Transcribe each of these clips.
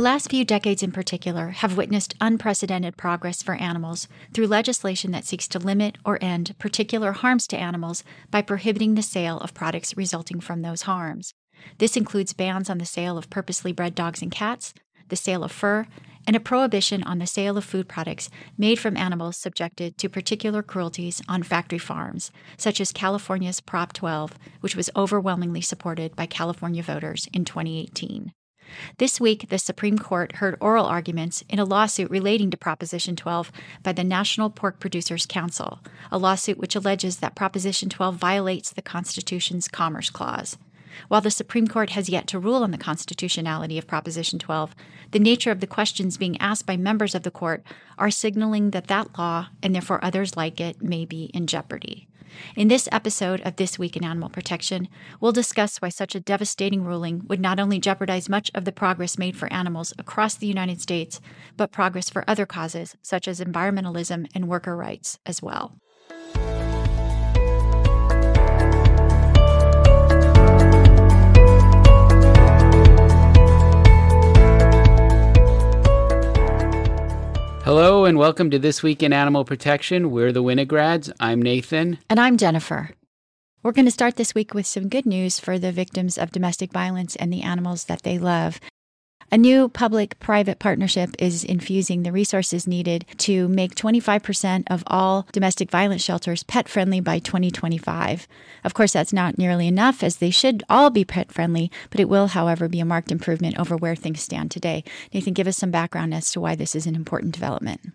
The last few decades, in particular, have witnessed unprecedented progress for animals through legislation that seeks to limit or end particular harms to animals by prohibiting the sale of products resulting from those harms. This includes bans on the sale of purposely bred dogs and cats, the sale of fur, and a prohibition on the sale of food products made from animals subjected to particular cruelties on factory farms, such as California's Prop 12, which was overwhelmingly supported by California voters in 2018. This week, the Supreme Court heard oral arguments in a lawsuit relating to Proposition 12 by the National Pork Producers Council, a lawsuit which alleges that Proposition 12 violates the Constitution's Commerce Clause. While the Supreme Court has yet to rule on the constitutionality of Proposition 12, the nature of the questions being asked by members of the court are signaling that that law, and therefore others like it, may be in jeopardy. In this episode of This Week in Animal Protection, we'll discuss why such a devastating ruling would not only jeopardize much of the progress made for animals across the United States, but progress for other causes such as environmentalism and worker rights as well. And welcome to This Week in Animal Protection. We're the Winograds. I'm Nathan. And I'm Jennifer. We're going to start this week with some good news for the victims of domestic violence and the animals that they love. A new public private partnership is infusing the resources needed to make 25% of all domestic violence shelters pet friendly by 2025. Of course, that's not nearly enough, as they should all be pet friendly, but it will, however, be a marked improvement over where things stand today. Nathan, give us some background as to why this is an important development.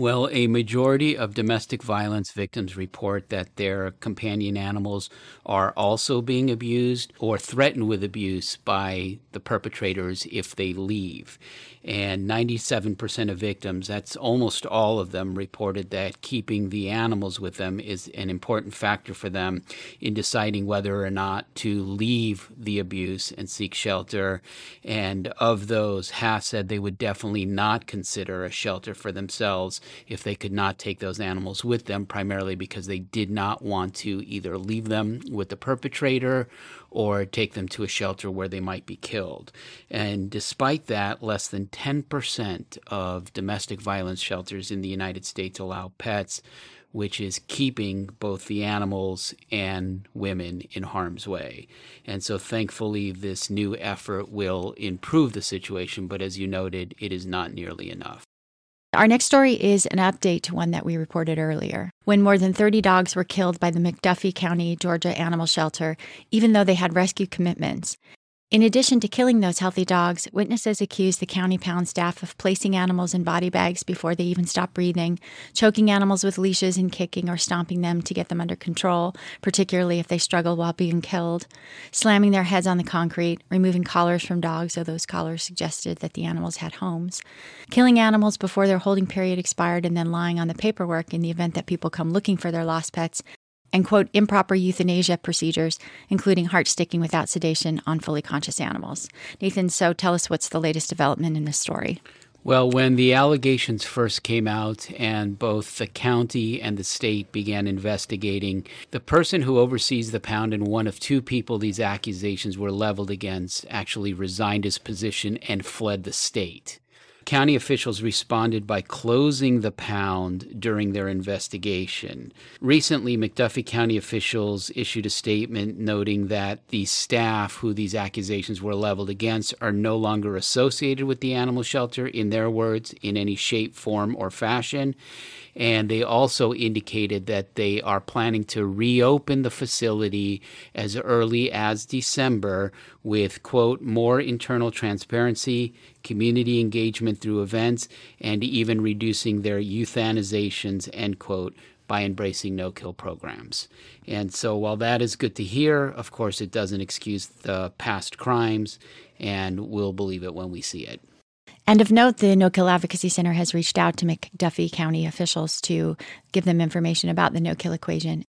Well, a majority of domestic violence victims report that their companion animals are also being abused or threatened with abuse by the perpetrators if they leave and 97% of victims, that's almost all of them, reported that keeping the animals with them is an important factor for them in deciding whether or not to leave the abuse and seek shelter. And of those, half said they would definitely not consider a shelter for themselves if they could not take those animals with them, primarily because they did not want to either leave them with the perpetrator or take them to a shelter where they might be killed. And despite that, less than 10% of domestic violence shelters in the United States allow pets, which is keeping both the animals and women in harm's way. And so, thankfully, this new effort will improve the situation, but as you noted, it is not nearly enough. Our next story is an update to one that we reported earlier. When more than 30 dogs were killed by the McDuffie County, Georgia Animal Shelter, even though they had rescue commitments. In addition to killing those healthy dogs, witnesses accused the county pound staff of placing animals in body bags before they even stop breathing, choking animals with leashes and kicking or stomping them to get them under control, particularly if they struggle while being killed, slamming their heads on the concrete, removing collars from dogs, though those collars suggested that the animals had homes, killing animals before their holding period expired, and then lying on the paperwork in the event that people come looking for their lost pets, and quote improper euthanasia procedures, including heart sticking without sedation on fully conscious animals. Nathan, so tell us what's the latest development in this story. Well, when the allegations first came out and both the county and the state began investigating, the person who oversees the pound and one of two people these accusations were leveled against actually resigned his position and fled the state. County officials responded by closing the pound during their investigation. Recently, McDuffie County officials issued a statement noting that the staff who these accusations were leveled against are no longer associated with the animal shelter, in their words, in any shape, form, or fashion. And they also indicated that they are planning to reopen the facility as early as December with, quote, more internal transparency, community engagement through events, and even reducing their euthanizations, end quote, by embracing no kill programs. And so, while that is good to hear, of course, it doesn't excuse the past crimes, and we'll believe it when we see it. And of note, the No Kill Advocacy Center has reached out to McDuffie County officials to give them information about the no kill equation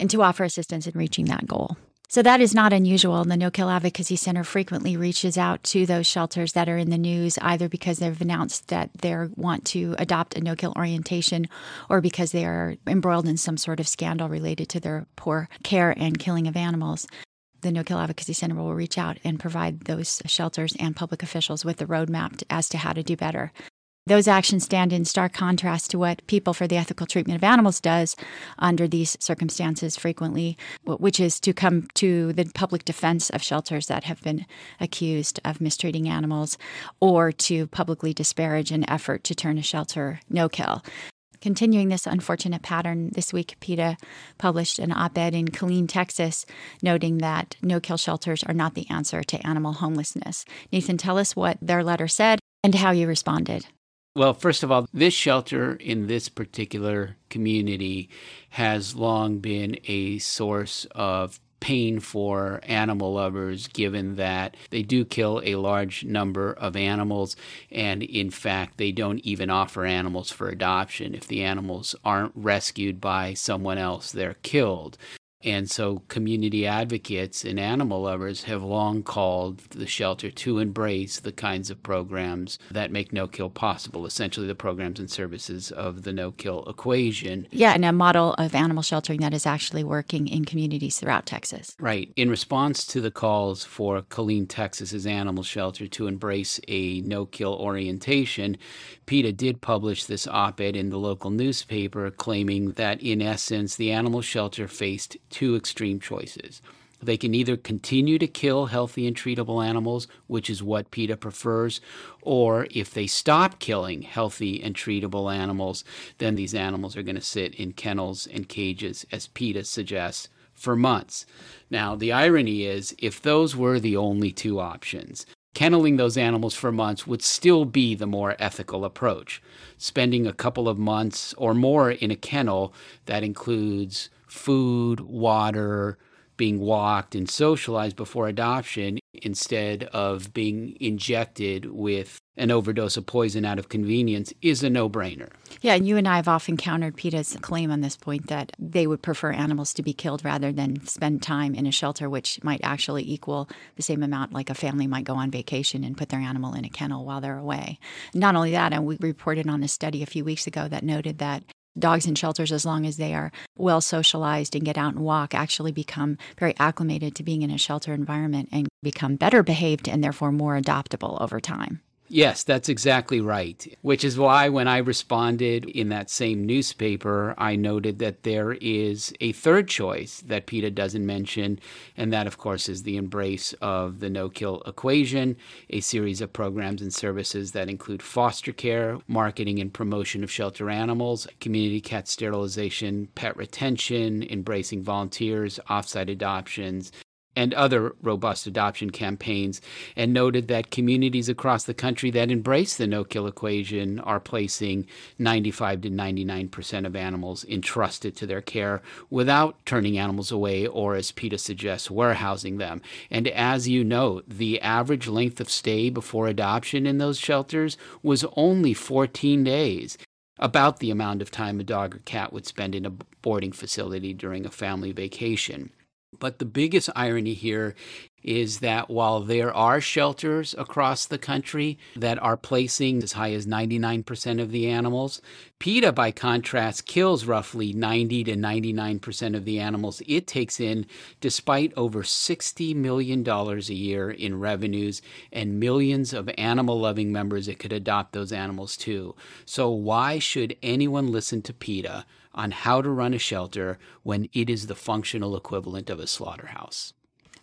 and to offer assistance in reaching that goal. So that is not unusual. The No Kill Advocacy Center frequently reaches out to those shelters that are in the news, either because they've announced that they want to adopt a no kill orientation or because they are embroiled in some sort of scandal related to their poor care and killing of animals. The No Kill Advocacy Center will reach out and provide those shelters and public officials with the roadmap as to how to do better. Those actions stand in stark contrast to what People for the Ethical Treatment of Animals does under these circumstances frequently, which is to come to the public defense of shelters that have been accused of mistreating animals or to publicly disparage an effort to turn a shelter no kill. Continuing this unfortunate pattern, this week PETA published an op ed in Killeen, Texas, noting that no kill shelters are not the answer to animal homelessness. Nathan, tell us what their letter said and how you responded. Well, first of all, this shelter in this particular community has long been a source of pain for animal lovers, given that they do kill a large number of animals. And in fact, they don't even offer animals for adoption. If the animals aren't rescued by someone else, they're killed. And so, community advocates and animal lovers have long called the shelter to embrace the kinds of programs that make no kill possible, essentially, the programs and services of the no kill equation. Yeah, and a model of animal sheltering that is actually working in communities throughout Texas. Right. In response to the calls for Killeen, Texas's animal shelter to embrace a no kill orientation, PETA did publish this op ed in the local newspaper claiming that, in essence, the animal shelter faced two extreme choices. They can either continue to kill healthy and treatable animals, which is what PETA prefers, or if they stop killing healthy and treatable animals, then these animals are going to sit in kennels and cages, as PETA suggests, for months. Now, the irony is, if those were the only two options, kenneling those animals for months would still be the more ethical approach. Spending a couple of months or more in a kennel that includes food, water, being walked and socialized before adoption instead of being injected with an overdose of poison out of convenience is a no brainer. Yeah, and you and I have often countered PETA's claim on this point that they would prefer animals to be killed rather than spend time in a shelter, which might actually equal the same amount like a family might go on vacation and put their animal in a kennel while they're away. Not only that, and we reported on a study a few weeks ago that noted that dogs in shelters, as long as they are well socialized and get out and walk, actually become very acclimated to being in a shelter environment and become better behaved and therefore more adoptable over time. Yes, that's exactly right. Which is why, when I responded in that same newspaper, I noted that there is a third choice that PETA doesn't mention, and that, of course, is the embrace of the no kill equation, a series of programs and services that include foster care, marketing and promotion of shelter animals, community cat sterilization, pet retention, embracing volunteers, offsite adoptions, and other robust adoption campaigns, and noted that communities across the country that embrace the no kill equation are placing 95 to 99 percent of animals entrusted to their care without turning animals away or, as PETA suggests, warehousing them. And as you note, the average length of stay before adoption in those shelters was only 14 days about the amount of time a dog or cat would spend in a boarding facility during a family vacation. But the biggest irony here is that while there are shelters across the country that are placing as high as 99% of the animals, PETA, by contrast, kills roughly 90 to 99% of the animals it takes in, despite over $60 million a year in revenues and millions of animal loving members that could adopt those animals too. So, why should anyone listen to PETA? On how to run a shelter when it is the functional equivalent of a slaughterhouse.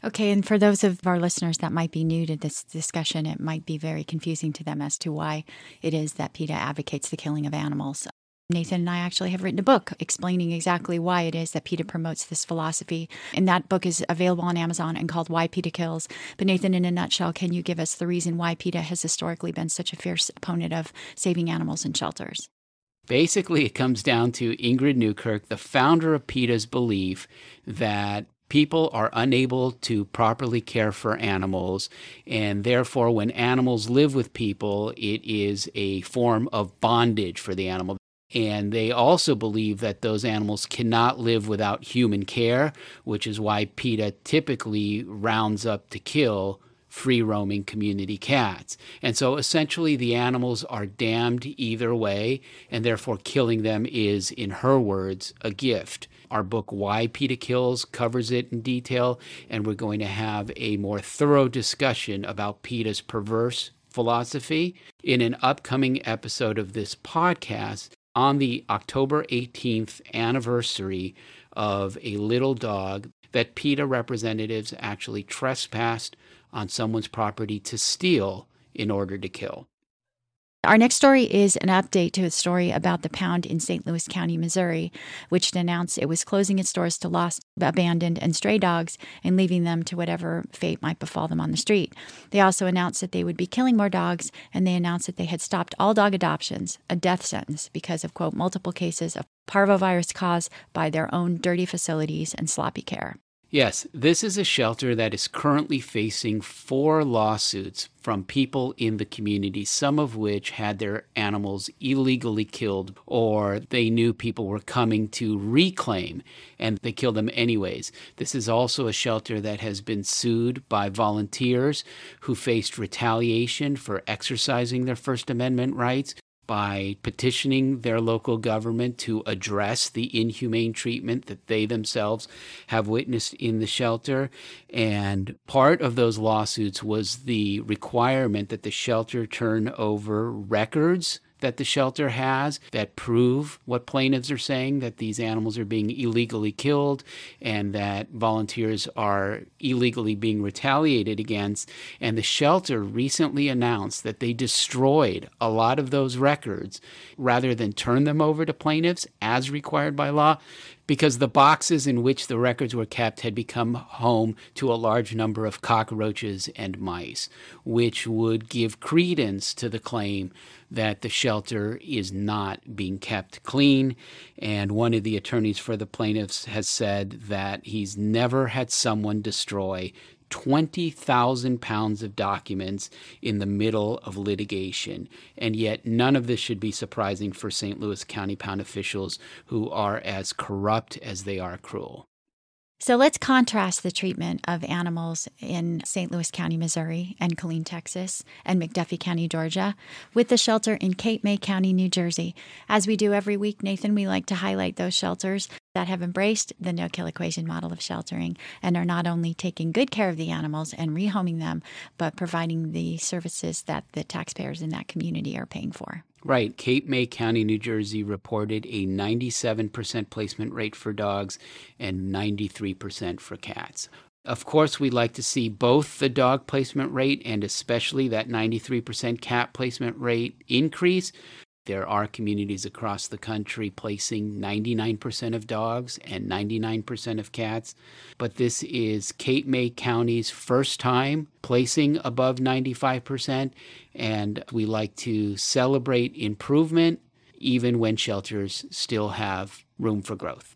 Okay, and for those of our listeners that might be new to this discussion, it might be very confusing to them as to why it is that PETA advocates the killing of animals. Nathan and I actually have written a book explaining exactly why it is that PETA promotes this philosophy. And that book is available on Amazon and called Why PETA Kills. But, Nathan, in a nutshell, can you give us the reason why PETA has historically been such a fierce opponent of saving animals in shelters? Basically, it comes down to Ingrid Newkirk, the founder of PETA's belief that people are unable to properly care for animals, and therefore, when animals live with people, it is a form of bondage for the animal. And they also believe that those animals cannot live without human care, which is why PETA typically rounds up to kill free roaming community cats. And so essentially, the animals are damned either way, and therefore killing them is, in her words, a gift. Our book, Why PETA Kills, covers it in detail, and we're going to have a more thorough discussion about PETA's perverse philosophy in an upcoming episode of this podcast on the October 18th anniversary of a little dog that PETA representatives actually trespassed on someone's property to steal in order to kill. Our next story is an update to a story about the pound in St. Louis County, Missouri, which announced it was closing its doors to lost, abandoned, and stray dogs and leaving them to whatever fate might befall them on the street. They also announced that they would be killing more dogs, and they announced that they had stopped all dog adoptions, a death sentence, because of, quote, multiple cases of parvovirus caused by their own dirty facilities and sloppy care. Yes, this is a shelter that is currently facing four lawsuits from people in the community, some of which had their animals illegally killed or they knew people were coming to reclaim and they killed them anyways. This is also a shelter that has been sued by volunteers who faced retaliation for exercising their First Amendment rights by petitioning their local government to address the inhumane treatment that they themselves have witnessed in the shelter. And part of those lawsuits was the requirement that the shelter turn over records that the shelter has that prove what plaintiffs are saying that these animals are being illegally killed and that volunteers are illegally being retaliated against. And the shelter recently announced that they destroyed a lot of those records rather than turn them over to plaintiffs as required by law because the boxes in which the records were kept had become home to a large number of cockroaches and mice, which would give credence to the claim that the shelter is not being kept clean. And one of the attorneys for the plaintiffs has said that he's never had someone destroy 20,000 pounds of documents in the middle of litigation. And yet, none of this should be surprising for St. Louis County Pound officials who are as corrupt as they are cruel. So let's contrast the treatment of animals in St. Louis County, Missouri, and Killeen, Texas, and McDuffie County, Georgia, with the shelter in Cape May County, New Jersey. As we do every week, Nathan, we like to highlight those shelters that have embraced the no kill equation model of sheltering and are not only taking good care of the animals and rehoming them, but providing the services that the taxpayers in that community are paying for. Right. Cape May County, New Jersey reported a 97% placement rate for dogs and 93% for cats. Of course, we'd like to see both the dog placement rate and especially that 93% cat placement rate increase. There are communities across the country placing 99% of dogs and 99% of cats, but this is Cape May County's first time placing above 95%, and we like to celebrate improvement even when shelters still have room for growth.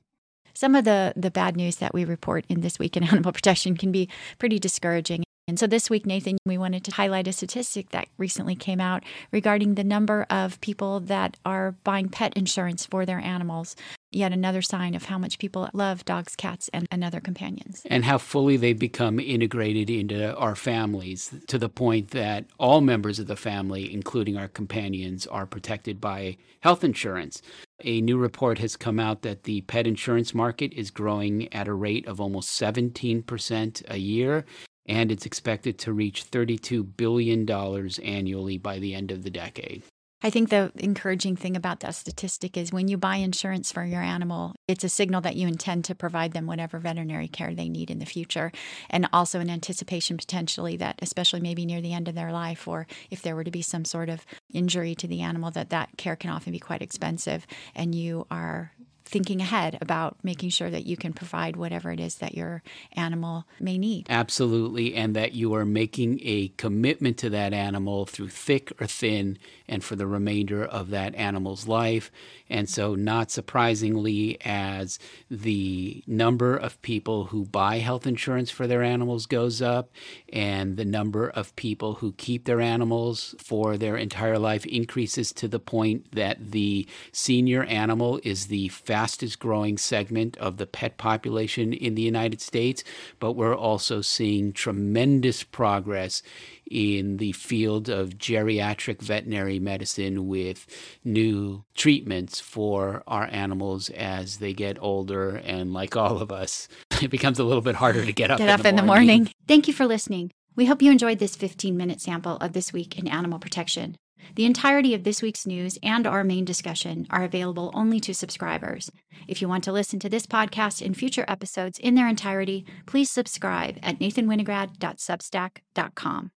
Some of the the bad news that we report in this week in animal protection can be pretty discouraging and so this week, Nathan, we wanted to highlight a statistic that recently came out regarding the number of people that are buying pet insurance for their animals. Yet another sign of how much people love dogs, cats, and, and other companions. And how fully they've become integrated into our families to the point that all members of the family, including our companions, are protected by health insurance. A new report has come out that the pet insurance market is growing at a rate of almost 17% a year and it's expected to reach $32 billion annually by the end of the decade. I think the encouraging thing about that statistic is when you buy insurance for your animal, it's a signal that you intend to provide them whatever veterinary care they need in the future. And also an anticipation potentially that, especially maybe near the end of their life, or if there were to be some sort of injury to the animal, that that care can often be quite expensive. And you are thinking ahead about making sure that you can provide whatever it is that your animal may need. Absolutely. And that you are making a commitment to that animal through thick or thin and for the remainder of that animal's life. And so, not surprisingly, as the number of people who buy health insurance for their animals goes up and the number of people who keep their animals for their entire life increases to the point that the senior animal is the fastest growing segment of the pet population in the United States, but we're also seeing tremendous progress in the field of geriatric veterinary medicine with new treatments for our animals as they get older. And like all of us, it becomes a little bit harder to get up, get in, up the, in the morning. Thank you for listening. We hope you enjoyed this 15 minute sample of This Week in Animal Protection. The entirety of this week's news and our main discussion are available only to subscribers. If you want to listen to this podcast and future episodes in their entirety, please subscribe at nathanwinograd.substack.com.